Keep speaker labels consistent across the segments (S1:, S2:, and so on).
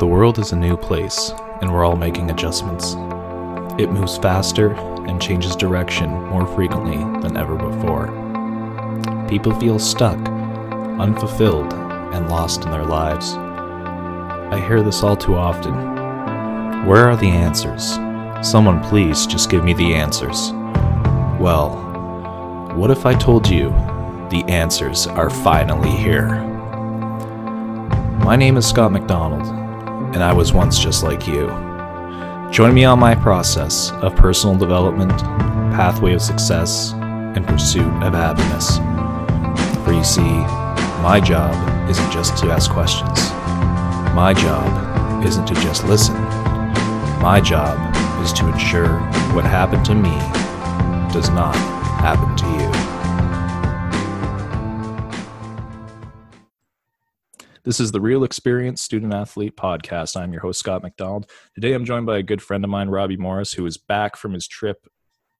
S1: The world is a new place, and we're all making adjustments. It moves faster and changes direction more frequently than ever before. People feel stuck, unfulfilled, and lost in their lives. I hear this all too often. Where are the answers? Someone please just give me the answers. Well, what if I told you the answers are finally here? My name is Scott McDonald, and I was once just like you. Join me on my process of personal development, pathway of success, and pursuit of happiness. For you see, my job isn't just to ask questions. My job isn't to just listen. My job is to ensure what happened to me does not happen to you. This is the Real Experience Student Athlete Podcast. I'm your host, Scott McDonald. Today I'm joined by a good friend of mine, Robbie Morris, who is back from his trip.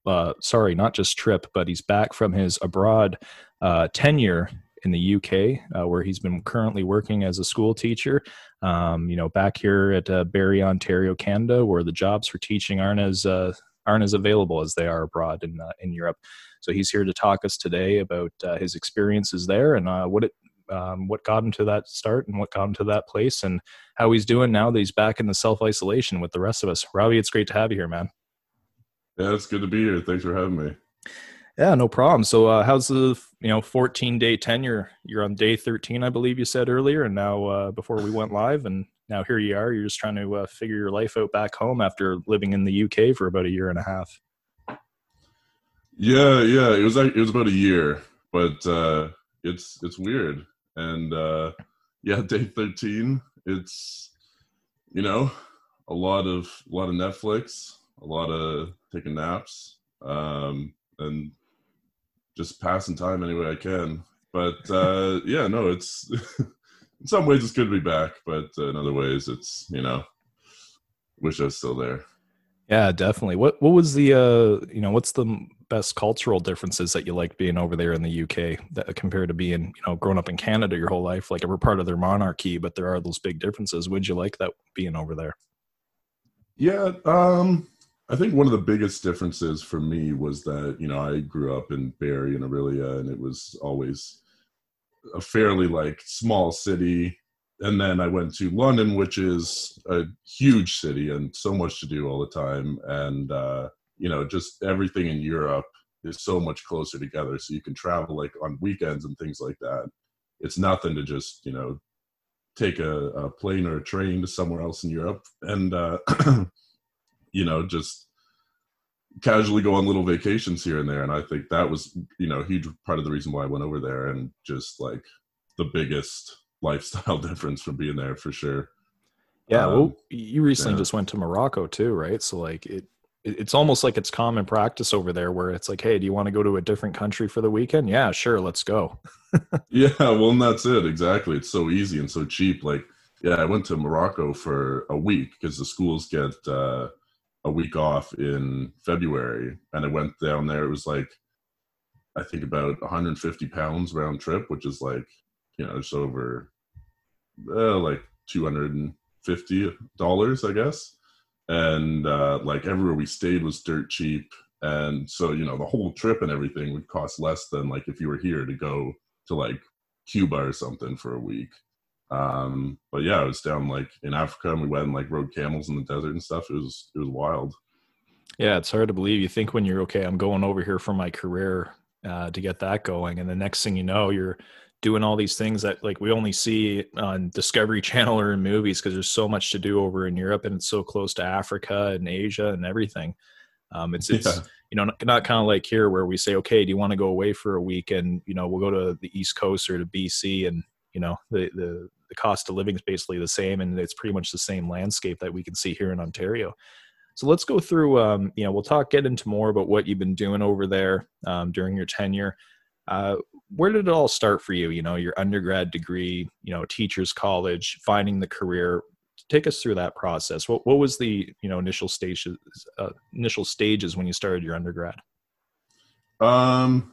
S1: Uh, sorry, not just trip, but he's back from his abroad uh, tenure in the UK, uh, where he's been currently working as a school teacher. Um, you know, back here at uh, Barrie, Ontario, Canada, where the jobs for teaching aren't as uh, aren't as available as they are abroad in uh, in Europe. So he's here to talk us today about uh, his experiences there and uh, what it um, what got him to that start and what got him to that place and how he's doing now that he's back in the self isolation with the rest of us. Robbie, it's great to have you here, man.
S2: Yeah, it's good to be here. Thanks for having me.
S1: Yeah, no problem. So, uh, how's the you know 14 day tenure? You're on day 13, I believe you said earlier, and now uh, before we went live, and now here you are. You're just trying to uh, figure your life out back home after living in the UK for about a year and a half.
S2: Yeah, yeah, it was like it was about a year, but uh, it's it's weird and uh, yeah, day thirteen. It's you know a lot of a lot of Netflix, a lot of taking naps, um, and just passing time any way I can. But uh, yeah, no, it's in some ways it's good to be back, but in other ways it's you know wish I was still there.
S1: Yeah, definitely. What what was the uh you know what's the best cultural differences that you like being over there in the UK that compared to being you know growing up in Canada your whole life? Like we're part of their monarchy, but there are those big differences. Would you like that being over there?
S2: Yeah, um, I think one of the biggest differences for me was that you know I grew up in Barrie and Orillia, and it was always a fairly like small city and then I went to London, which is a huge city and so much to do all the time. And, uh, you know, just everything in Europe is so much closer together. So you can travel like on weekends and things like that. It's nothing to just, you know, take a, a plane or a train to somewhere else in Europe and, uh, you know, just casually go on little vacations here and there. And I think that was, you know, a huge part of the reason why I went over there and just like the biggest lifestyle difference from being there for sure.
S1: Yeah, um, well, you recently yeah. just went to Morocco too, right? So like it, it's almost like it's common practice over there, where it's like, hey, do you want to go to a different country for the weekend? Yeah, sure, let's go.
S2: yeah, well, and that's it exactly. It's so easy and so cheap. Like, yeah, I went to Morocco for a week because the schools get uh, a week off in February, and I went down there. It was like, I think about 150 pounds round trip, which is like you know, just over uh, like two hundred and fifty dollars, I guess. And uh, like everywhere we stayed was dirt cheap, and so you know the whole trip and everything would cost less than like if you were here to go to like Cuba or something for a week. Um, but yeah, I was down like in Africa, and we went and like rode camels in the desert and stuff. It was it was wild.
S1: Yeah, it's hard to believe. You think when you're okay, I'm going over here for my career uh, to get that going, and the next thing you know, you're doing all these things that like we only see on Discovery Channel or in movies because there's so much to do over in Europe and it's so close to Africa and Asia and everything. Um, it's it's yeah. you know not, not kind of like here where we say, okay, do you want to go away for a week and you know we'll go to the East Coast or to BC and you know the the the cost of living is basically the same and it's pretty much the same landscape that we can see here in Ontario. So let's go through. Um, you know, we'll talk get into more about what you've been doing over there um, during your tenure. Uh, where did it all start for you? You know, your undergrad degree, you know, teachers college, finding the career. Take us through that process. What what was the you know initial stages uh, initial stages when you started your undergrad?
S2: Um,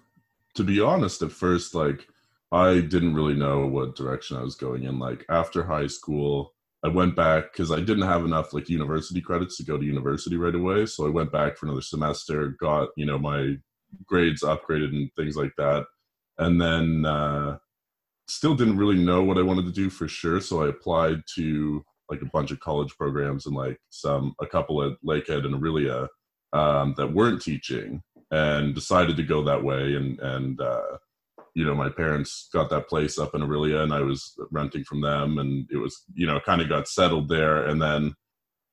S2: to be honest, at first, like I didn't really know what direction I was going in. Like after high school, I went back because I didn't have enough like university credits to go to university right away. So I went back for another semester, got you know my grades upgraded and things like that, and then uh, still didn't really know what I wanted to do for sure. So I applied to like a bunch of college programs and like some a couple at Lakehead and Orillia um, that weren't teaching, and decided to go that way. And and uh, you know my parents got that place up in Orillia, and I was renting from them, and it was you know kind of got settled there. And then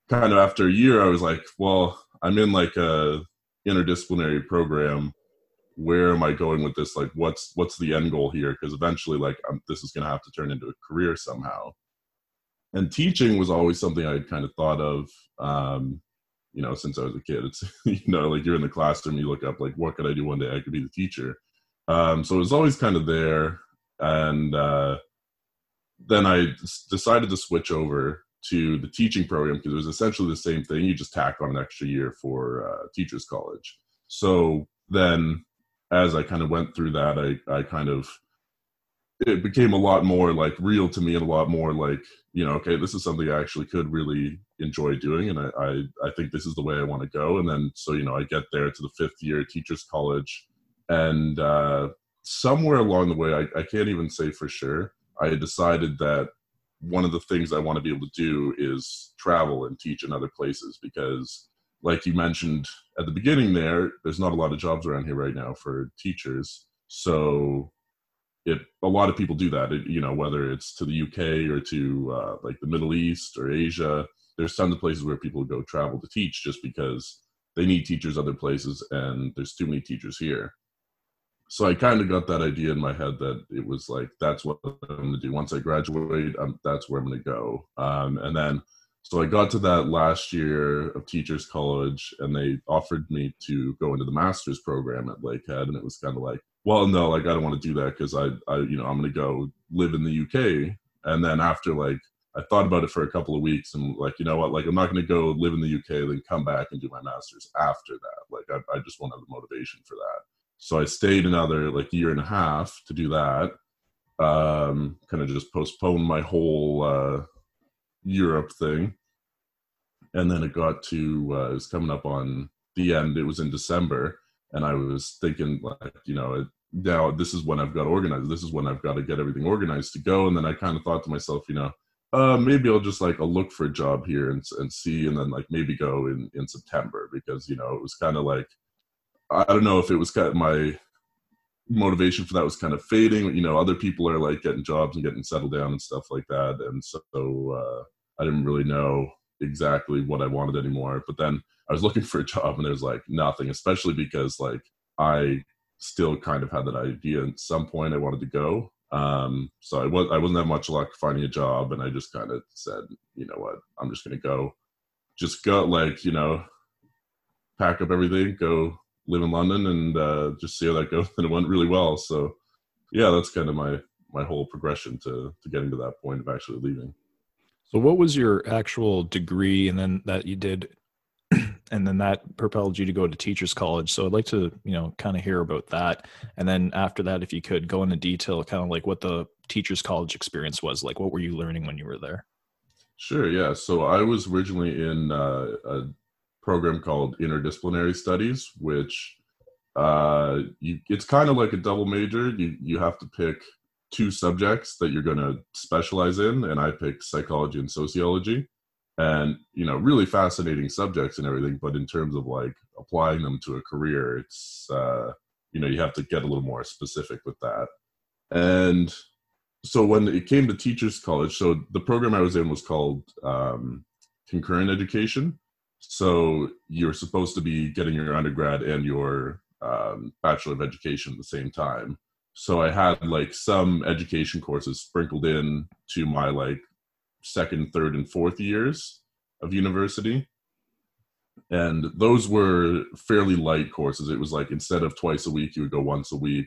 S2: kind of after a year, I was like, well, I'm in like a interdisciplinary program where am I going with this? Like, what's what's the end goal here? Because eventually, like, I'm, this is going to have to turn into a career somehow. And teaching was always something I had kind of thought of, um, you know, since I was a kid. It's you know, like you're in the classroom, you look up like, what could I do one day? I could be the teacher. Um, so it was always kind of there. And uh, then I decided to switch over to the teaching program because it was essentially the same thing. You just tack on an extra year for uh, teachers college. So then as I kind of went through that, I, I kind of, it became a lot more like real to me and a lot more like, you know, okay, this is something I actually could really enjoy doing. And I, I, I think this is the way I want to go. And then, so, you know, I get there to the fifth year teachers college and, uh, somewhere along the way, I, I can't even say for sure, I decided that one of the things I want to be able to do is travel and teach in other places because like you mentioned at the beginning there there's not a lot of jobs around here right now for teachers. So it a lot of people do that it, you know whether it's to the uk or to uh, like the middle east or asia there's tons of places where people go travel to teach just because they need teachers other places and there's too many teachers here. So i kind of got that idea in my head that it was like that's what i'm going to do. Once i graduate um, that's where i'm going to go. Um, and then so I got to that last year of teachers college and they offered me to go into the master's program at Lakehead and it was kind of like, well, no, like I don't want to do that because I, I, you know, I'm going to go live in the UK. And then after like, I thought about it for a couple of weeks and like, you know what, like I'm not going to go live in the UK, then come back and do my master's after that. Like I, I just won't have the motivation for that. So I stayed another like year and a half to do that. Um, kind of just postponed my whole, uh, Europe thing. And then it got to, uh, it was coming up on the end, it was in December. And I was thinking, like, you know, now this is when I've got organized. This is when I've got to get everything organized to go. And then I kind of thought to myself, you know, uh, maybe I'll just like I'll look for a job here and and see, and then like maybe go in in September because you know it was kind of like I don't know if it was kind of my motivation for that was kind of fading. You know, other people are like getting jobs and getting settled down and stuff like that, and so uh, I didn't really know exactly what I wanted anymore. But then I was looking for a job and there's like nothing, especially because like I still kind of had that idea at some point I wanted to go. Um, so I was I wasn't that much luck finding a job, and I just kind of said, you know what, I'm just gonna go, just go like you know, pack up everything, go live in London, and uh, just see how that goes. And it went really well. So yeah, that's kind of my my whole progression to to getting to that point of actually leaving.
S1: So, what was your actual degree, and then that you did, and then that propelled you to go to teachers college? So, I'd like to, you know, kind of hear about that, and then after that, if you could go into detail, kind of like what the teachers college experience was like. What were you learning when you were there?
S2: Sure. Yeah. So, I was originally in uh, a program called interdisciplinary studies, which uh, you, it's kind of like a double major. You you have to pick two subjects that you're going to specialize in, and I picked psychology and sociology. And you know, really fascinating subjects and everything, but in terms of like applying them to a career, it's uh, you know you have to get a little more specific with that. And so when it came to teachers college, so the program I was in was called um, concurrent education. So you're supposed to be getting your undergrad and your um, bachelor of education at the same time. So i had like some education courses sprinkled in to my like second third and fourth years of university. And those were fairly light courses. It was like instead of twice a week you would go once a week.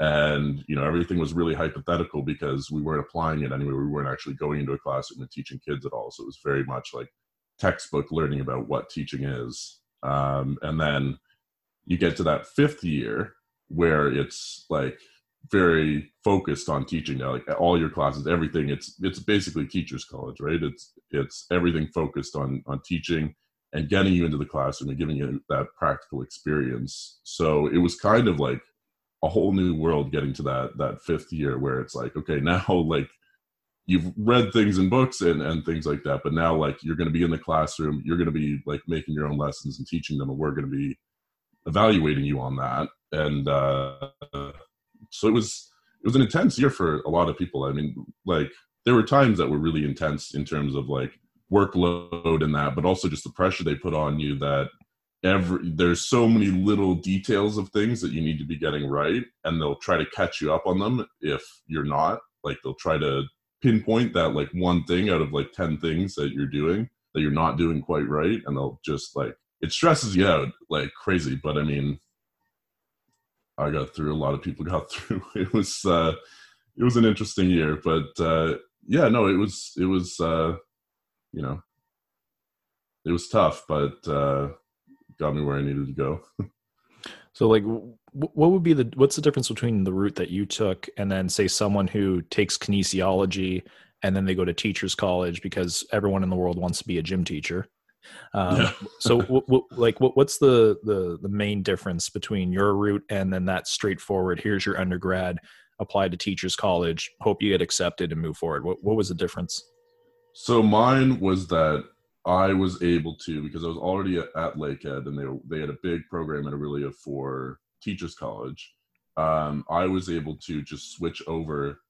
S2: And you know everything was really hypothetical because we weren't applying it anyway. We weren't actually going into a classroom and teaching kids at all. So it was very much like textbook learning about what teaching is um, and then you get to that fifth year where it's like very focused on teaching now. Like all your classes, everything. It's it's basically teachers' college, right? It's it's everything focused on on teaching and getting you into the classroom and giving you that practical experience. So it was kind of like a whole new world getting to that that fifth year where it's like, okay, now like you've read things in books and, and things like that, but now like you're gonna be in the classroom, you're gonna be like making your own lessons and teaching them, and we're gonna be evaluating you on that. And uh so it was it was an intense year for a lot of people. I mean, like there were times that were really intense in terms of like workload and that, but also just the pressure they put on you that every there's so many little details of things that you need to be getting right and they'll try to catch you up on them if you're not like they'll try to pinpoint that like one thing out of like 10 things that you're doing that you're not doing quite right and they'll just like it stresses you out like crazy but i mean i got through a lot of people got through. It was uh it was an interesting year but uh yeah no it was it was uh you know it was tough but uh got me where i needed to go
S1: so like what would be the what's the difference between the route that you took and then say someone who takes kinesiology and then they go to teachers college because everyone in the world wants to be a gym teacher? Um, yeah. so w- w- like w- what's the, the the main difference between your route and then that straightforward here's your undergrad apply to teachers college hope you get accepted and move forward what, what was the difference?
S2: So mine was that I was able to because I was already at, Lakehead and they they had a big program at Orillia for teachers college. Um, I was able to just switch over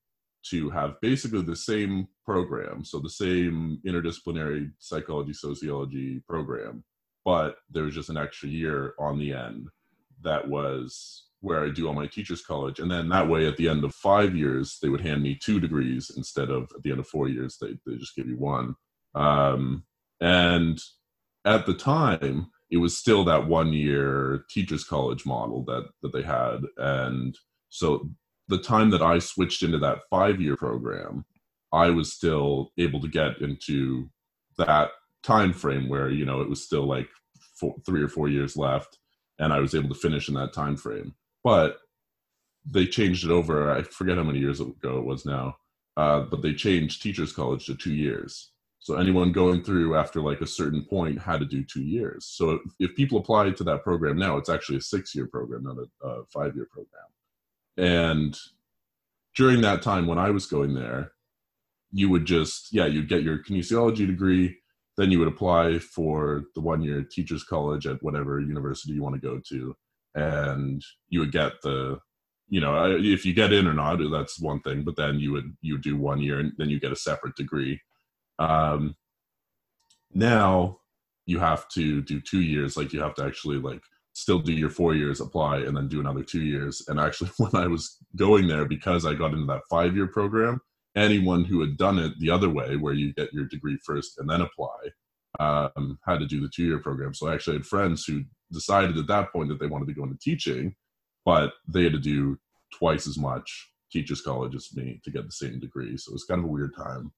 S2: to have basically the same program, so the same interdisciplinary psychology sociology program, but there was just an extra year on the end that was where I do all my teachers college, and then that way at the end of five years they would hand me two degrees instead of at the end of four years they they just give you one. Um, and at the time, it was still that one year teachers college model that that they had. And so the time that I switched into that five year program, I was still able to get into that time frame where, you know, it was still like four, three or four years left and I was able to finish in that time frame. But they changed it over. I forget how many years ago it was now, uh, but they changed teachers college to two years. So anyone going through after like a certain point had to do two years. So if, if people apply to that program now, it's actually a six-year program, not a, a five-year program. And during that time when I was going there, you would just yeah, you'd get your kinesiology degree, then you would apply for the one-year teachers college at whatever university you want to go to, and you would get the you know if you get in or not that's one thing but then you would you would do one year and then you get a separate degree um, now you have to do two years. Like you have to actually like still do your four years, apply, and then do another two years. And actually, when I was going there, because I got into that five year program, anyone who had done it the other way, where you get your degree first and then apply, um, had to do the two year program. So I actually had friends who decided at that point that they wanted to go into teaching, but they had to do twice as much teachers college as me to get the same degree. So it was kind of a weird time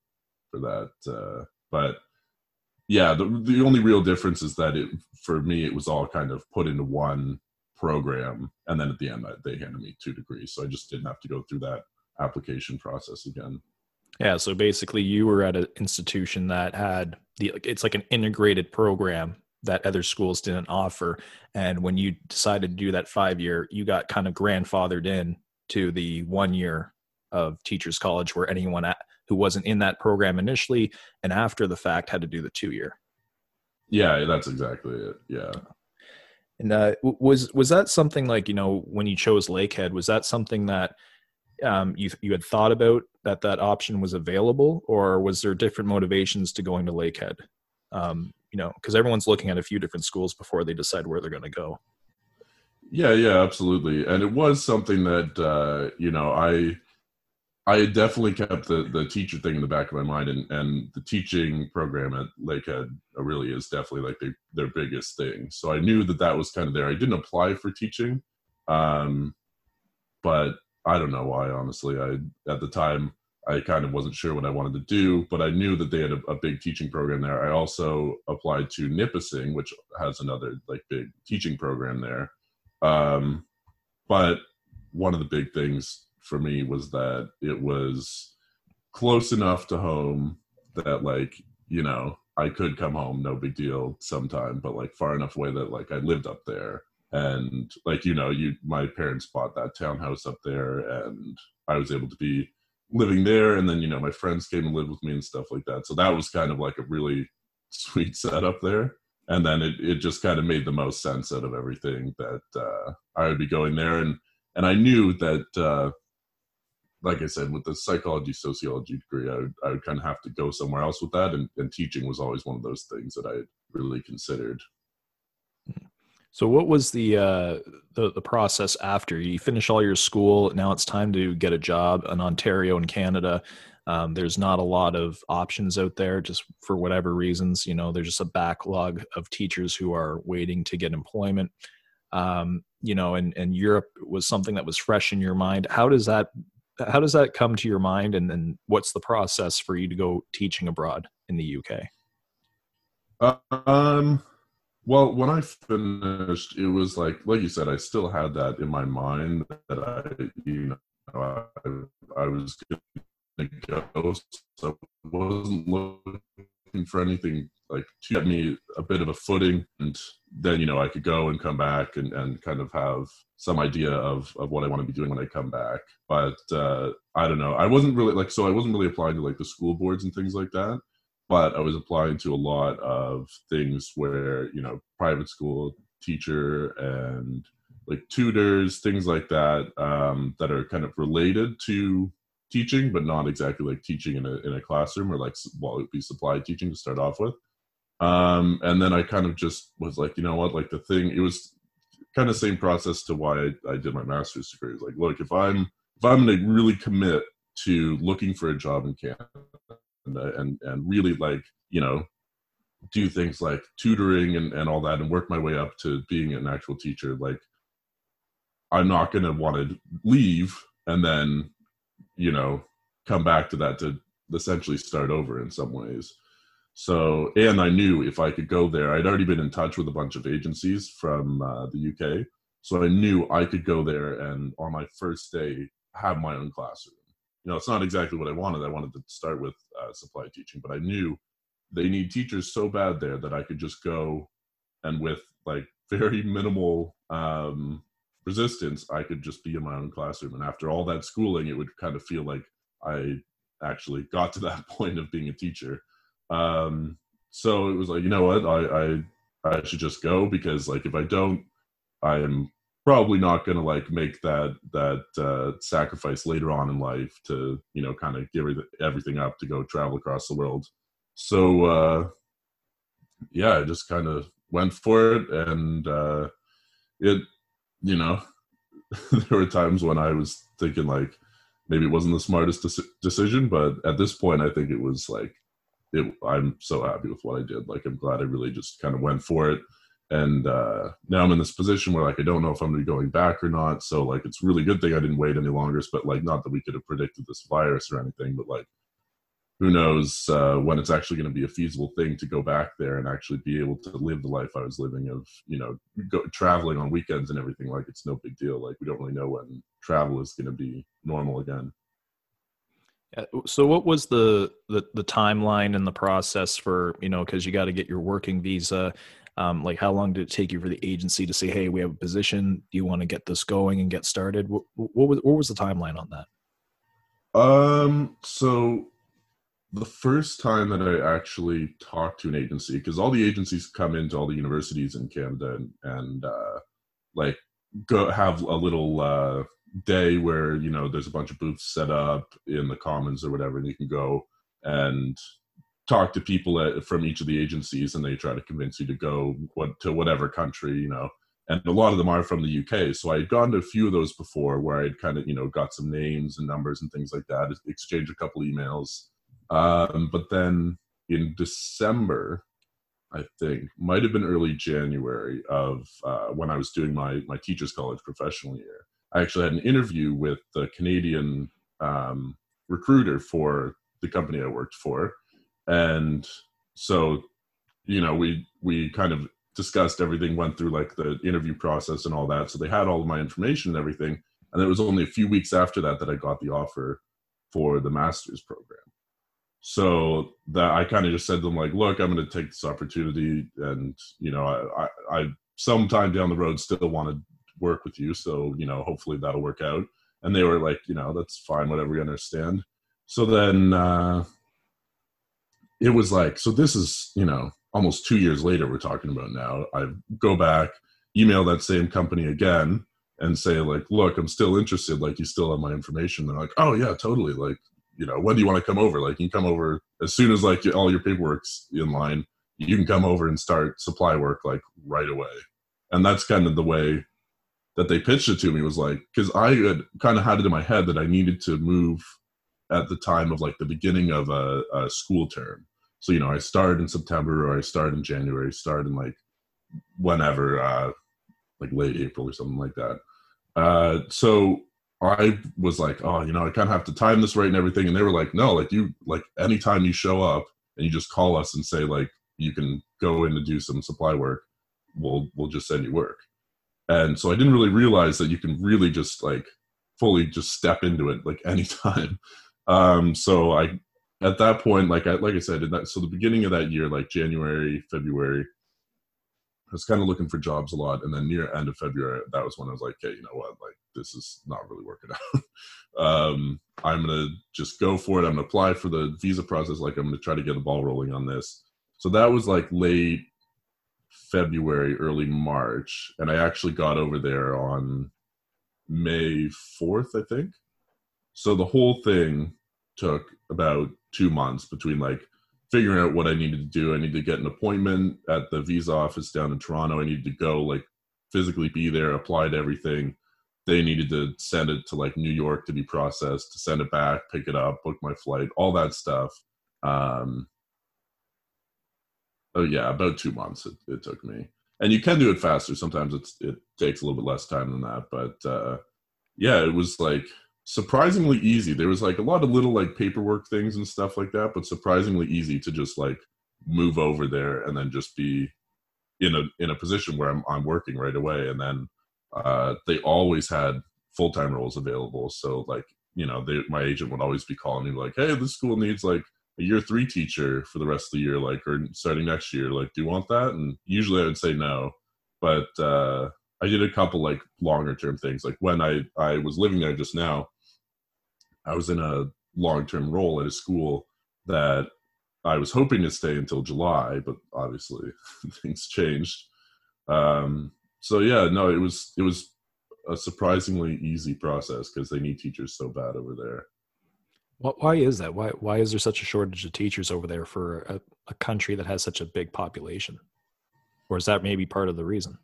S2: for that. Uh, but yeah, the the only real difference is that it for me it was all kind of put into one program, and then at the end they handed me two degrees, so I just didn't have to go through that application process again.
S1: Yeah, so basically you were at an institution that had the it's like an integrated program that other schools didn't offer and when you decided to do that 5 year you got kind of grandfathered in to the 1 year of teachers college where anyone at, who wasn't in that program initially and after the fact had to do the two year.
S2: Yeah, that's exactly it. Yeah.
S1: And uh, was was that something like you know when you chose Lakehead was that something that um, you you had thought about that that option was available, or was there different motivations to going to Lakehead? Um, you know, because everyone's looking at a few different schools before they decide where they're going to go.
S2: Yeah, yeah, absolutely, and it was something that uh, you know I I definitely kept the the teacher thing in the back of my mind, and and the teaching program at Lakehead really is definitely like their their biggest thing. So I knew that that was kind of there. I didn't apply for teaching, um, but I don't know why. Honestly, I at the time I kind of wasn't sure what I wanted to do, but I knew that they had a, a big teaching program there. I also applied to Nipissing, which has another like big teaching program there. Um, but one of the big things for me was that it was close enough to home that like you know I could come home, no big deal, sometime, but like far enough away that like I lived up there, and like you know, you my parents bought that townhouse up there, and I was able to be living there, and then you know my friends came and lived with me and stuff like that. So that was kind of like a really sweet setup there, and then it it just kind of made the most sense out of everything that uh, I would be going there, and and I knew that. Uh, like I said, with the psychology sociology degree, I would, I would kind of have to go somewhere else with that, and, and teaching was always one of those things that I really considered.
S1: So, what was the, uh, the the process after you finish all your school? Now it's time to get a job in Ontario in Canada. Um, there's not a lot of options out there, just for whatever reasons. You know, there's just a backlog of teachers who are waiting to get employment. Um, you know, and and Europe was something that was fresh in your mind. How does that how does that come to your mind and then what's the process for you to go teaching abroad in the
S2: uk um well when i finished it was like like you said i still had that in my mind that i you know i, I was gonna go. So I wasn't looking for anything like to get me a bit of a footing and then you know i could go and come back and, and kind of have some idea of, of what i want to be doing when i come back. But uh, i don't know. I wasn't really like so i wasn't really applying to like the school boards and things like that but i was applying to a lot of things where you know private school teacher and like tutors things like that um, that are kind of related to teaching but not exactly like teaching in a, in a classroom or like well it would be supply teaching to start off with um, and then I kind of just was like, you know what, like the thing, it was kind of same process to why I, I did my master's degree. Like, look, if I'm if I'm going to really commit to looking for a job in Canada and, and and really like you know do things like tutoring and, and all that and work my way up to being an actual teacher like i'm not going to want to leave and then you know come back to that to essentially start over in some ways so, and I knew if I could go there, I'd already been in touch with a bunch of agencies from uh, the UK. So I knew I could go there and on my first day have my own classroom. You know, it's not exactly what I wanted. I wanted to start with uh, supply teaching, but I knew they need teachers so bad there that I could just go and with like very minimal um, resistance, I could just be in my own classroom. And after all that schooling, it would kind of feel like I actually got to that point of being a teacher. Um, so it was like, you know what, I, I I should just go because like if I don't, I'm probably not going to like make that that uh, sacrifice later on in life to you know kind of give everything up to go travel across the world. So uh, yeah, I just kind of went for it, and uh, it you know there were times when I was thinking like maybe it wasn't the smartest de- decision, but at this point I think it was like it, I'm so happy with what I did. Like, I'm glad I really just kind of went for it. And uh, now I'm in this position where like I don't know if I'm going to be going back or not. So like it's really good thing I didn't wait any longer. But like not that we could have predicted this virus or anything, but like who knows uh, when it's actually going to be a feasible thing to go back there and actually be able to live the life I was living of, you know, go, traveling on weekends and everything. Like it's no big deal. Like we don't really know when travel is going to be normal again.
S1: So, what was the, the the timeline and the process for you know because you got to get your working visa? Um, like, how long did it take you for the agency to say, "Hey, we have a position. Do you want to get this going and get started?" What, what was what was the timeline on that?
S2: Um. So, the first time that I actually talked to an agency, because all the agencies come into all the universities in Canada and, and uh, like go have a little. Uh, day where you know there's a bunch of booths set up in the commons or whatever and you can go and talk to people at, from each of the agencies and they try to convince you to go what, to whatever country you know and a lot of them are from the uk so i had gone to a few of those before where i'd kind of you know got some names and numbers and things like that exchanged a couple emails um, but then in december I think might have been early January of uh, when I was doing my my teachers college professional year. I actually had an interview with the Canadian um, recruiter for the company I worked for, and so you know we we kind of discussed everything, went through like the interview process and all that. So they had all of my information and everything, And it was only a few weeks after that that I got the offer for the master's program. So that I kind of just said to them like, look, I'm going to take this opportunity, and you know, I, I, I sometime down the road still want to work with you, so you know, hopefully that'll work out. And they were like, you know, that's fine, whatever, we understand. So then uh, it was like, so this is, you know, almost two years later, we're talking about now. I go back, email that same company again, and say like, look, I'm still interested. Like, you still have my information. They're like, oh yeah, totally. Like, you know, when do you want to come over? Like, you can come over as soon as like all your paperwork's in line. You can come over and start supply work like right away. And that's kind of the way that they pitched it to me was like, because I had kind of had it in my head that I needed to move at the time of like the beginning of a, a school term. So, you know, I started in September or I started in January, started in like whenever, uh, like late April or something like that. Uh, so I was like, oh, you know, I kind of have to time this right and everything. And they were like, no, like you, like anytime you show up and you just call us and say like you can go in to do some supply work, we'll we'll just send you work. And so I didn't really realize that you can really just like fully just step into it like anytime. Um, so I at that point, like I like I said, that, so the beginning of that year, like January, February, I was kind of looking for jobs a lot, and then near end of February, that was when I was like, "Okay, you know what? Like this is not really working out. um, I'm gonna just go for it. I'm gonna apply for the visa process. Like I'm gonna try to get the ball rolling on this." So that was like late February, early March, and I actually got over there on May 4th, I think. So the whole thing took about two months between like figuring out what I needed to do. I need to get an appointment at the visa office down in Toronto. I needed to go like physically be there, apply to everything. They needed to send it to like New York to be processed, to send it back, pick it up, book my flight, all that stuff. Um, oh yeah, about two months it, it took me. And you can do it faster. Sometimes it's it takes a little bit less time than that. But uh, yeah, it was like surprisingly easy. There was like a lot of little like paperwork things and stuff like that, but surprisingly easy to just like move over there and then just be in a in a position where I'm I'm working right away. And then uh, they always had full time roles available. So like you know, they, my agent would always be calling me like, "Hey, this school needs like a year three teacher for the rest of the year, like or starting next year. Like, do you want that?" And usually I would say no, but uh, I did a couple like longer term things. Like when I I was living there just now, I was in a long term role at a school that I was hoping to stay until July, but obviously things changed. Um, so yeah, no, it was it was a surprisingly easy process because they need teachers so bad over there.
S1: Why is that? Why why is there such a shortage of teachers over there for a, a country that has such a big population? Or is that maybe part of the reason?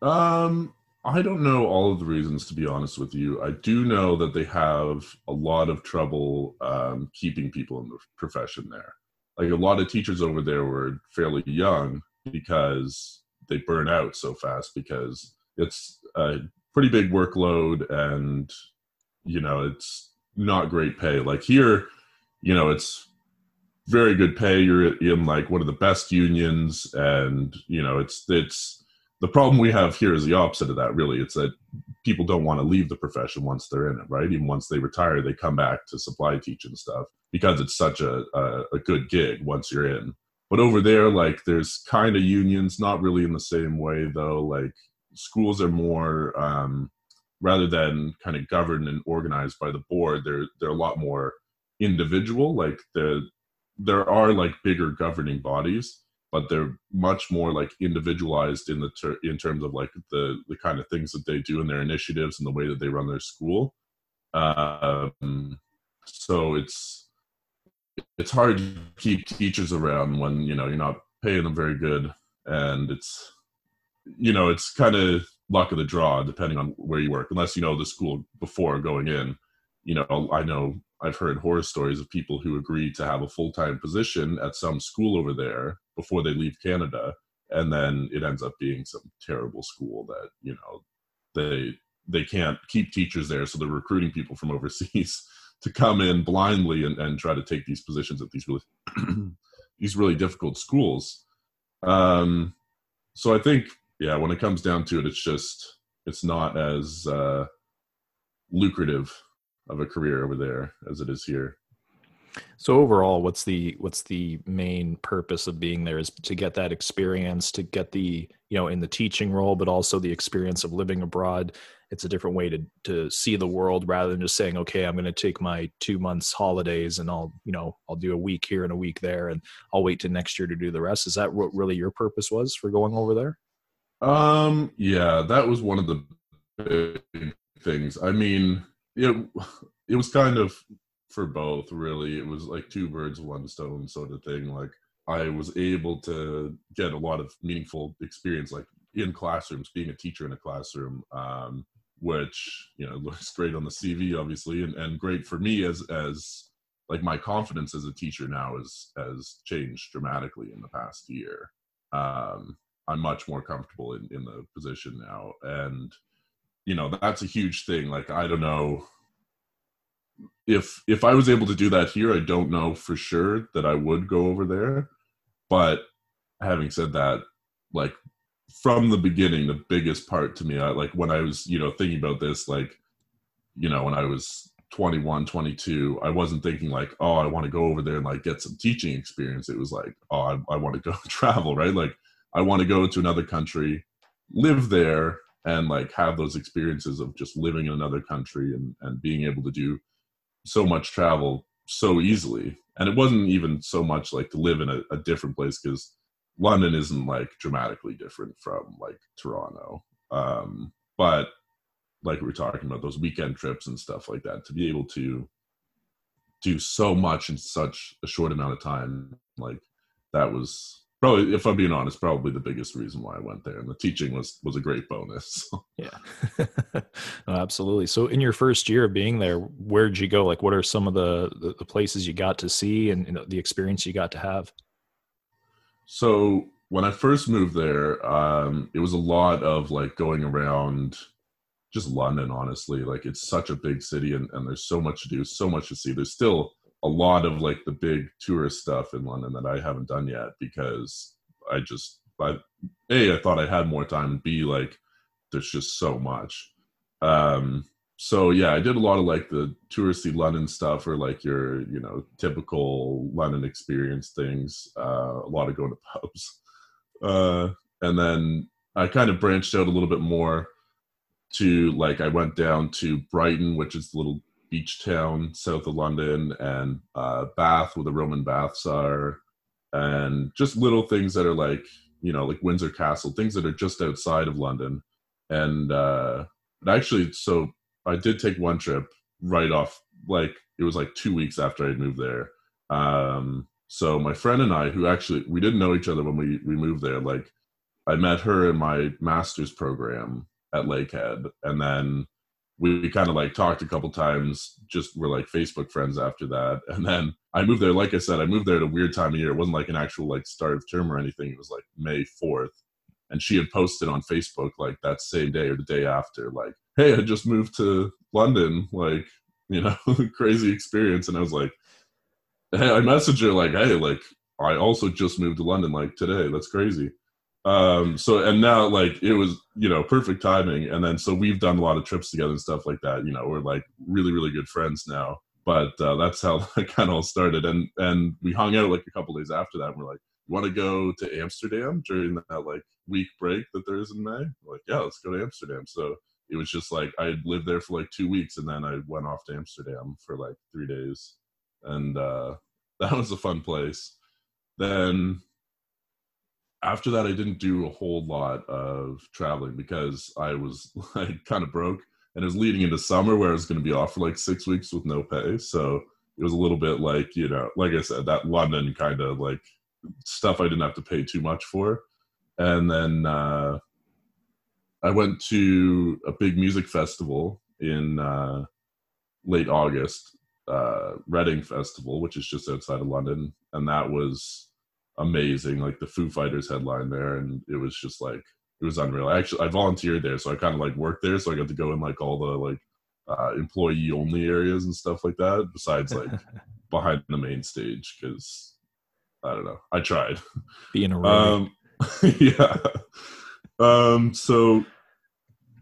S2: Um, I don't know all of the reasons, to be honest with you. I do know that they have a lot of trouble um, keeping people in the profession there. Like a lot of teachers over there were fairly young because they burn out so fast because it's a pretty big workload and you know it's not great pay. Like here, you know, it's very good pay. You're in like one of the best unions, and you know, it's it's the problem we have here is the opposite of that really it's that people don't want to leave the profession once they're in it right even once they retire they come back to supply teach and stuff because it's such a, a, a good gig once you're in but over there like there's kind of unions not really in the same way though like schools are more um, rather than kind of governed and organized by the board they're they're a lot more individual like the there are like bigger governing bodies but they're much more like individualized in the ter- in terms of like the the kind of things that they do in their initiatives and the way that they run their school. Um, so it's it's hard to keep teachers around when you know you're not paying them very good, and it's you know it's kind of luck of the draw depending on where you work. Unless you know the school before going in, you know I know I've heard horror stories of people who agree to have a full time position at some school over there before they leave Canada, and then it ends up being some terrible school that you know they they can't keep teachers there, so they're recruiting people from overseas to come in blindly and, and try to take these positions at these really these really difficult schools. Um, so I think yeah, when it comes down to it, it's just it's not as uh, lucrative of a career over there as it is here.
S1: So overall, what's the what's the main purpose of being there is to get that experience, to get the you know in the teaching role, but also the experience of living abroad. It's a different way to to see the world rather than just saying, okay, I'm going to take my two months holidays and I'll you know I'll do a week here and a week there, and I'll wait to next year to do the rest. Is that what really your purpose was for going over there?
S2: Um, yeah, that was one of the big things. I mean, it it was kind of for both really. It was like two birds one stone sort of thing. Like i was able to get a lot of meaningful experience like in classrooms being a teacher in a classroom um, which you know looks great on the cv obviously and, and great for me as as like my confidence as a teacher now is has changed dramatically in the past year. Um, i'm much more comfortable in, in the position now. And you know that's a huge thing. Like i don't know if if I was able to do that here, I don't know for sure that I would go over there. But having said that, like from the beginning, the biggest part to me, I, like when I was you know thinking about this, like you know when I was 21 22 i wasn't thinking like oh i want to go over there and like get some teaching experience. It was like oh i, I want to go travel right? Like i want to go to another country live there and like have those experiences of just living in another country and and being able to do so much travel so easily. And it wasn't even so much like to live in a, a different place because london isn't like dramatically different from like toronto. Um but like we were talking about those weekend trips and stuff like that to be able to do so much in such a short amount of time like that was probably if i'm being honest probably the biggest reason why i went there and the teaching was was a great bonus
S1: yeah. No, absolutely. So in your first year of being there where did you go? Like what are some of the the, the places you got to see and the experience you got to have?
S2: So when i first moved there um it was a lot of like going around just london honestly. Like it's such a big city and, and there's so much to do so much to see. There's still a lot of like the big tourist stuff in London that I haven't done yet because I just I a I thought I had more time. B like there's just so much. Um, so yeah, I did a lot of like the touristy London stuff or like your you know typical London experience things. Uh, a lot of going to pubs, uh, and then I kind of branched out a little bit more to like I went down to Brighton, which is the little beach town south of London, and uh, Bath, where the Roman baths are, and just little things that are like you know like Windsor Castle, things that are just outside of London. And uh, actually, so I did take one trip right off, like it was like two weeks after I moved there. Um, so my friend and I, who actually we didn't know each other when we we moved there, like I met her in my master's program at Lakehead, and then we, kind of like talked a couple times just we're like facebook friends after that and then i moved there like i said i moved there at a weird time of year it wasn't like an actual like start of term or anything it was like may 4th and she had posted on facebook like that same day or the day after like hey i just moved to london like you know crazy experience and i was like hey i messaged her like hey like i also just moved to london like today that's crazy um so and now like it was you know perfect timing. And then so we've done a lot of trips together and stuff like that you know we're like really really good friends now. But uh, that's how that kind of all started. And and we hung out like a couple days after that. And we're like you want to go to amsterdam during that like week break that there is in may? We're like yeah let's go to amsterdam. So it was just like i lived there for like two weeks and then i went off to amsterdam for like three days. And uh that was a fun place. Then after that, I didn't do a whole lot of traveling because I was like kind of broke and it was leading into summer where I was going to be off for like six weeks with no pay. So it was a little bit like, you know, like I said, that London kind of like stuff I didn't have to pay too much for. And then uh, I went to a big music festival in uh, late August, uh, Reading Festival, which is just outside of London. And that was amazing. Like the Foo Fighters headline there, and it was just like it was unreal. I actually I volunteered there, so I kind of like worked there, so I got to go in like all the like uh, employee only areas and stuff like that. Besides like behind the main stage, because I don't know, I tried
S1: being a
S2: um, yeah. Um, so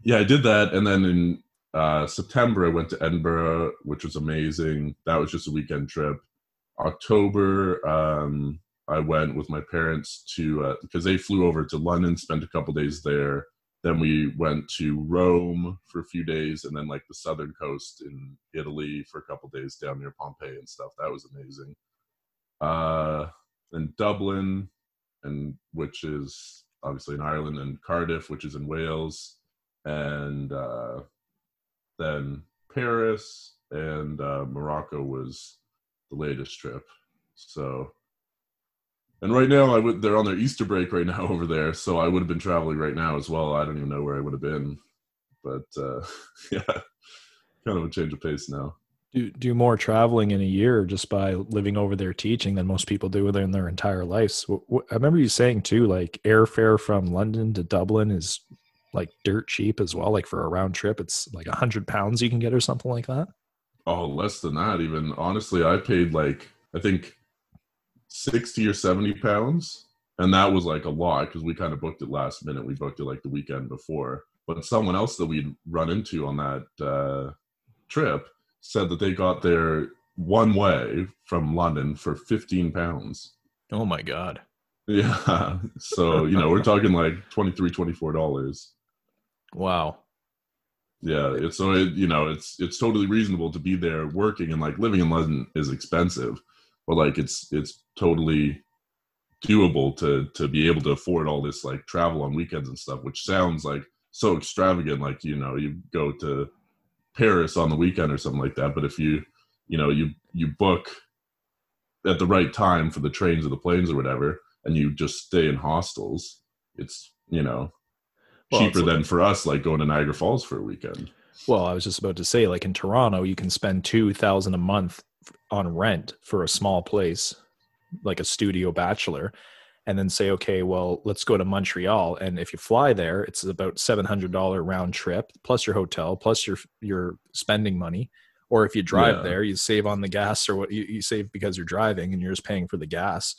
S2: yeah, I did that, and then in uh, September, I went to Edinburgh, which was amazing. That was just a weekend trip. October, um, I went with my parents to uh, because they flew over to London, spent a couple days there. Then we went to Rome for a few days, and then like the southern coast in Italy for a couple days down near Pompeii and stuff. That was amazing. Uh, then Dublin, and which is obviously in Ireland, and Cardiff, which is in Wales, and uh, then Paris and uh, Morocco was the latest trip. So, and right now I would they're on their Easter break right now over there, so I would have been traveling right now as well. I don't even know where I would have been, but uh, yeah, kind of a change of pace now.
S1: Do do more traveling in a year just by living over there teaching than most people do within their entire lives. I remember you saying too, like airfare from London to Dublin is like dirt cheap as well. Like for a round trip, it's like a hundred pounds you can get or something like that.
S2: Oh, less than that even. Honestly, I paid like I think sixty or seventy pounds, and that was like a lot because we kind of booked it last minute. We booked it like the weekend before. But someone else that we'd run into on that uh, trip said that they got there one way from London for fifteen pounds.
S1: Oh my god.
S2: Yeah. So, you know, we're talking like 23 $24.
S1: Wow.
S2: Yeah, it's so it, you know it's it's totally reasonable to be there working and like living in London is expensive, but like it's it's totally doable to to be able to afford all this like travel on weekends and stuff, which sounds like so extravagant. Like you know you go to Paris on the weekend or something like that, but if you you know you you book at the right time for the trains or the planes or whatever, and you just stay in hostels, it's you know well, cheaper than for us, like going to Niagara Falls for a weekend.
S1: Well, I was just about to say, like in Toronto, you can spend two thousand a month on rent for a small place, like a studio bachelor, and then say, okay, well, let's go to Montreal, and if you fly there, it's about seven hundred dollar round trip plus your hotel plus your your spending money. Or if you drive yeah. there, you save on the gas, or what you, you save because you're driving, and you're just paying for the gas,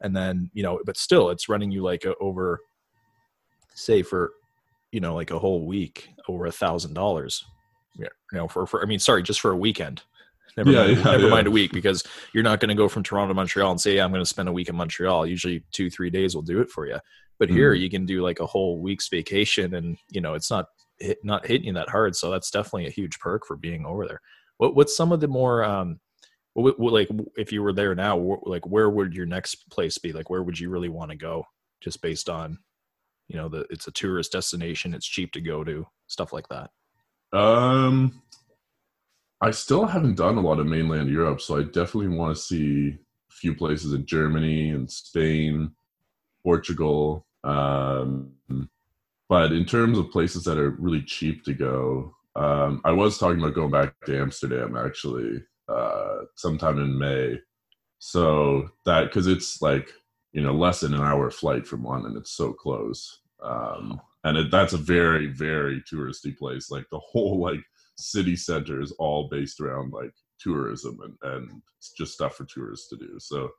S1: and then you know, but still, it's running you like a, over, say for you know like a whole week over a thousand dollars yeah you know for, for i mean sorry just for a weekend never, yeah, mind, yeah, never yeah. mind a week because you're not going to go from toronto to montreal and say yeah, i'm going to spend a week in montreal. Usually two three days will do it for you but mm. here you can do like a whole week's vacation and you know it's not hit, not hitting you that hard. So that's definitely a huge perk for being over there. What, what's some of the more um what, what, like if you were there now like where would your next place be? Like where would you really want to go just based on you know the it's a tourist destination it's cheap to go to stuff like that?
S2: Um i still haven't done a lot of mainland europe so i definitely want to see a few places in germany and spain portugal um but in terms of places that are really cheap to go um i was talking about going back to amsterdam actually uh sometime in may. So that because it's like you know less than an hour flight from london it's so close um, and it, that's a very very touristy place like the whole like city center is all based around like tourism and, and just stuff for tourists to do. So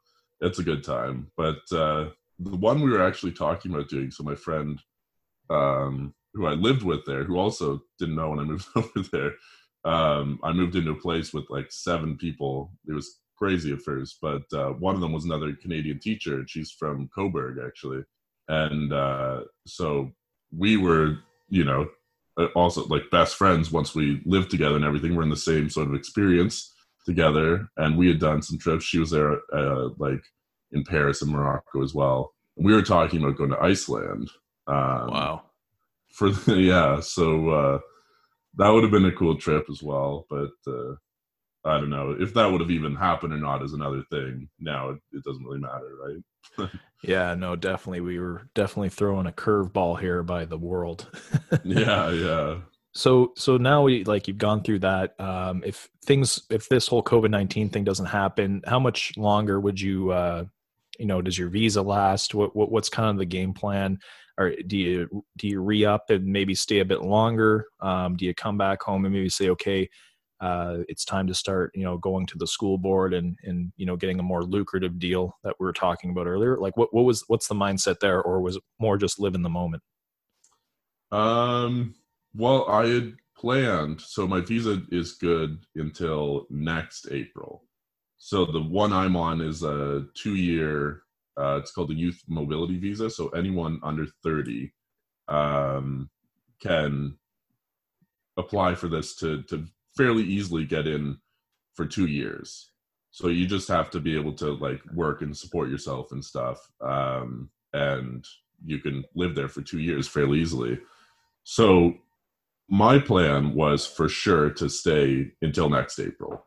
S2: it's a good time. But uh, the one we were actually talking about doing so my friend um, who i lived with there who also didn't know when i moved over there um, i moved into a place with like seven people. It was crazy at first but uh, one of them was another canadian teacher and she's from Cobourg actually. And uh, so we were you know also like best friends once we lived together and everything. We're in the same sort of experience together. And we had done some trips. She was there uh, like in paris and morocco as well. We were talking about going to iceland
S1: um, wow.
S2: for the, yeah so uh, that would have been a cool trip as well. But uh, I don't know if that would have even happened or not is another thing. Now it, it doesn't really matter, right?
S1: yeah, no, definitely. We were definitely throwing a curveball here by the world.
S2: yeah, yeah.
S1: So, so now we like you've gone through that. Um, if things, if this whole COVID nineteen thing doesn't happen, how much longer would you, uh, you know, does your visa last? What, what what's kind of the game plan? Or do you do you re up and maybe stay a bit longer? Um, do you come back home and maybe say, okay, uh, it's time to start you know going to the school board and and you know getting a more lucrative deal that we were talking about earlier like what, what was what's the mindset there or was it more just live in the moment
S2: um well i had planned. So my visa is good until next April. So the one I'm on is a two year. Uh, it's called the Youth Mobility Visa. So anyone under 30 um, can apply for this to to fairly easily get in for two years. So you just have to be able to like work and support yourself and stuff, um, and you can live there for two years fairly easily. So my plan was for sure to stay until next April.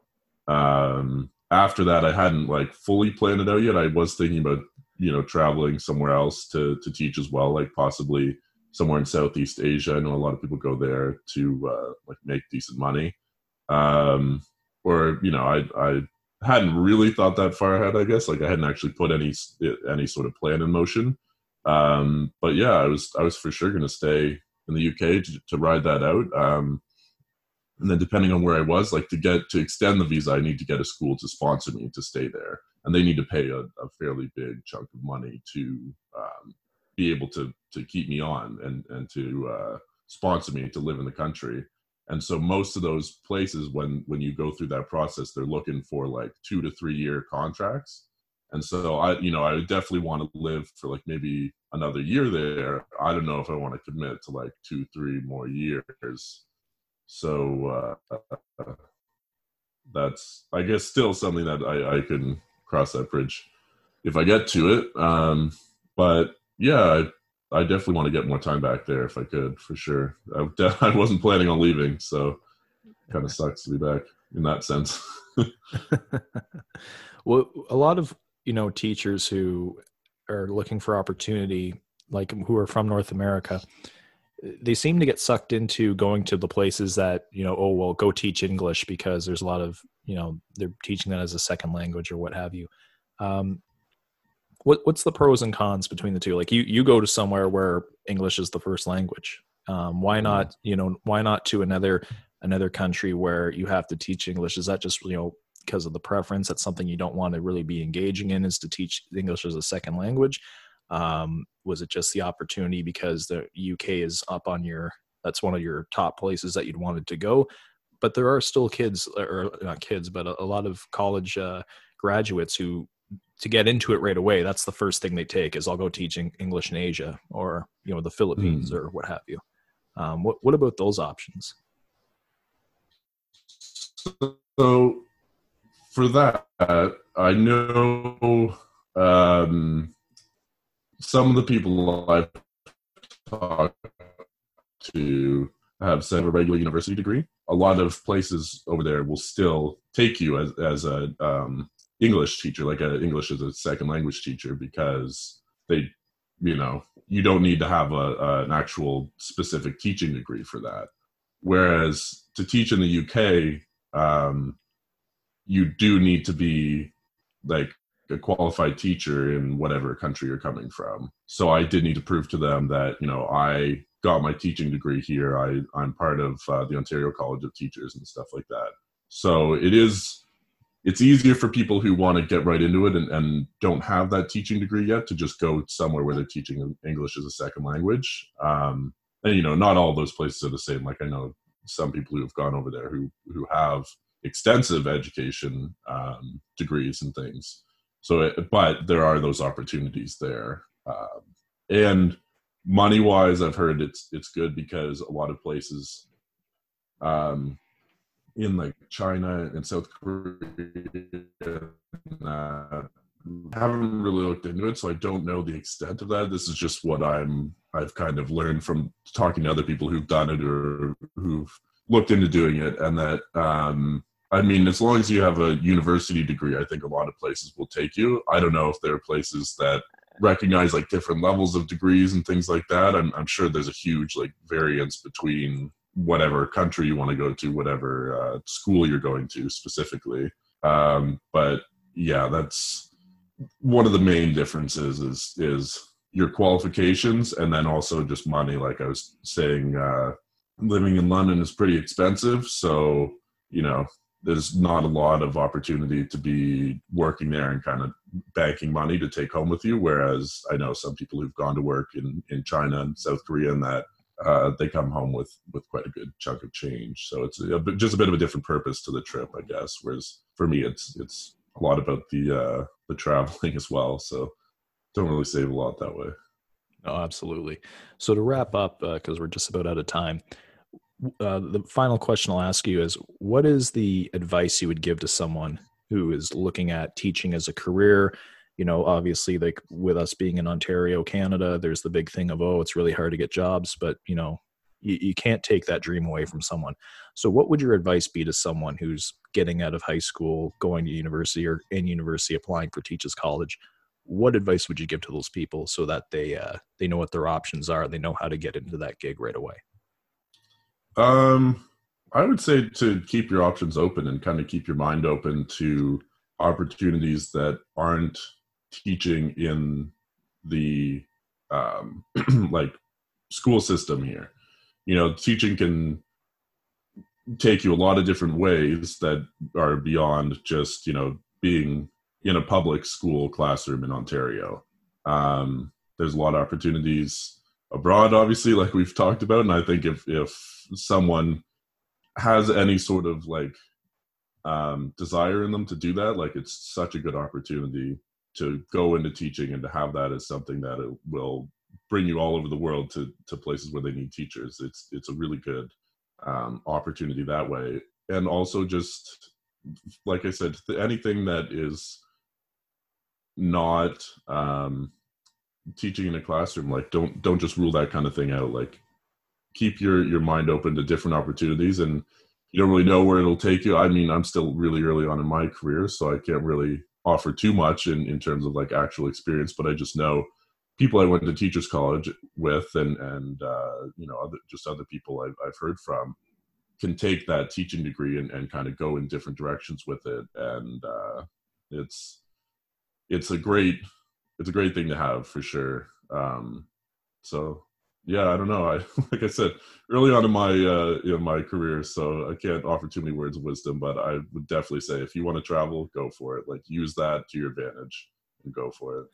S2: Um, after that, I hadn't like fully planned it out yet. I was thinking about you know traveling somewhere else to to teach as well, like possibly somewhere in Southeast Asia. I know a lot of people go there to uh, like make decent money. Um, or you know, I I hadn't really thought that far ahead. I guess like I hadn't actually put any any sort of plan in motion. Um, but yeah, I was I was for sure going to stay in the UK to, to ride that out. Um, and then depending on where I was, like to get to extend the visa, I need to get a school to sponsor me to stay there, and they need to pay a, a fairly big chunk of money to um, be able to to keep me on and and to uh, sponsor me to live in the country. And so most of those places, when when you go through that process, they're looking for like two to three year contracts. And so I, you know, I would definitely want to live for like maybe another year there. I don't know if I want to commit to like two, three more years. So uh, that's, I guess, still something that I, I can cross that bridge if I get to it. Um, but yeah, I, definitely want to get more time back there if I could, for sure. I, I wasn't planning on leaving, so kind of sucks to be back in that sense.
S1: well, a lot of you know teachers who are looking for opportunity, like who are from North America, they seem to get sucked into going to the places that you know. Oh well, go teach English because there's a lot of you know they're teaching that as a second language or what have you. Um, what what's the pros and cons between the two? Like you you go to somewhere where english is the first language. Um, why mm-hmm. not you know why not to another another country where you have to teach english? Is that just you know because of the preference? That's something you don't want to really be engaging in is to teach english as a second language? Um, was it just the opportunity because the uk is up on your that's one of your top places that you'd wanted to go? But there are still kids or not kids but a, a lot of college uh, graduates who to get into it right away, that's the first thing they take is I'll go teaching English in Asia or you know the Philippines mm. or what have you. Um, what what about those options?
S2: So for that, I know um, some of the people I've talked to have said a regular university degree. A lot of places over there will still take you as as a um, English teacher, like an English as a second language teacher, because they, you know, you don't need to have a, a, an actual specific teaching degree for that. Whereas to teach in the UK, um, you do need to be like a qualified teacher in whatever country you're coming from. So I did need to prove to them that you know I got my teaching degree here. I I'm part of uh, the Ontario College of Teachers and stuff like that. So it is it's easier for people who want to get right into it and, and, don't have that teaching degree yet to just go somewhere where they're teaching English as a second language. Um, and you know, not all those places are the same. Like I know some people who have gone over there who who have extensive education um, degrees and things. So, it, but there are those opportunities there. Um, and money wise, I've heard it's it's good because a lot of places um, in like China and South Korea. Uh, haven't really looked into it, so I don't know the extent of that. This is just what I'm I've kind of learned from talking to other people who've done it or who've looked into doing it, and that um, I mean, as long as you have a university degree, I think a lot of places will take you. I don't know if there are places that recognize like different levels of degrees and things like that. I'm, I'm sure there's a huge like variance between whatever country you want to go to, whatever uh, school you're going to specifically. Um, but yeah, that's one of the main differences is is your qualifications and then also just money. Like I was saying, uh, living in London is pretty expensive, so you know there's not a lot of opportunity to be working there and kind of banking money to take home with you. Whereas I know some people who've gone to work in in China and South Korea and that uh, they come home with with quite a good chunk of change. So it's a, just a bit of a different purpose to the trip, I guess. Whereas for me, it's it's a lot about the uh, the traveling as well. So don't really save a lot that way.
S1: Oh, absolutely. So to wrap up, because uh, we're just about out of time, uh, the final question I'll ask you is: What is the advice you would give to someone who is looking at teaching as a career? You know, obviously, like with us being in Ontario, Canada, there's the big thing of oh, it's really hard to get jobs, but you know, you, you can't take that dream away from someone. So, what would your advice be to someone who's getting out of high school, going to university, or in university, applying for Teachers College? what advice would you give to those people so that they uh, they know what their options are they know how to get into that gig right away
S2: um i would say to keep your options open and kind of keep your mind open to opportunities that aren't teaching in the um like school system here you know teaching can take you a lot of different ways that are beyond just you know being in a public school classroom in Ontario. Um, there's a lot of opportunities abroad, obviously, like we've talked about. And I think if if someone has any sort of like um, desire in them to do that, like it's such a good opportunity to go into teaching and to have that as something that it will bring you all over the world to to places where they need teachers. It's it's a really good um, opportunity that way, and also just like I said, anything that is not um, teaching in a classroom like don't don't just rule that kind of thing out. Like keep your your mind open to different opportunities and you don't really know where it'll take you. I mean i'm still really early on in my career so i can't really offer too much in in terms of like actual experience but i just know people i went to teachers college with and and uh, you know other just other people I've, I've heard from can take that teaching degree and, and kind of go in different directions with it and uh, it's it's a great it's a great thing to have for sure. Um, so yeah, I don't know. I like I said early on in my uh, in my career, so I can't offer too many words of wisdom, but I would definitely say if you want to travel, go for it. Like use that to your advantage and go for it.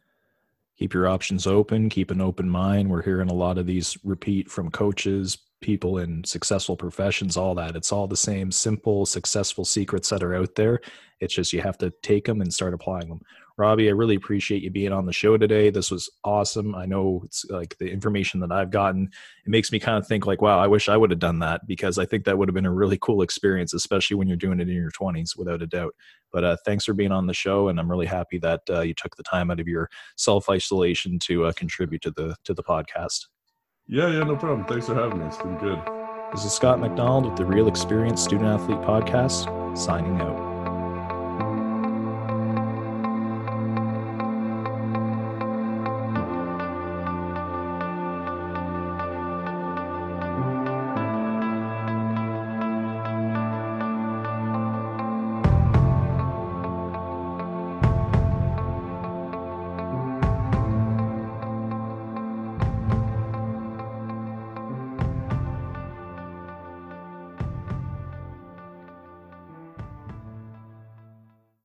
S1: Keep your options open. Keep an open mind. We're hearing a lot of these repeat from coaches, people in successful professions, all that. It's all the same simple, successful secrets that are out there. It's just you have to take them and start applying them. Robbie, I really appreciate you being on the show today. This was awesome. I know it's like the information that I've gotten, it makes me kind of think like, wow, I wish I would have done that because I think that would have been a really cool experience, especially when you're doing it in your 20s, without a doubt. But uh, thanks for being on the show, and I'm really happy that uh, you took the time out of your self isolation to uh, contribute to the to the podcast.
S2: Yeah, yeah, no problem. Thanks for having me. It's been good.
S1: This is Scott McDonald with the Real Experience Student Athlete Podcast, signing out.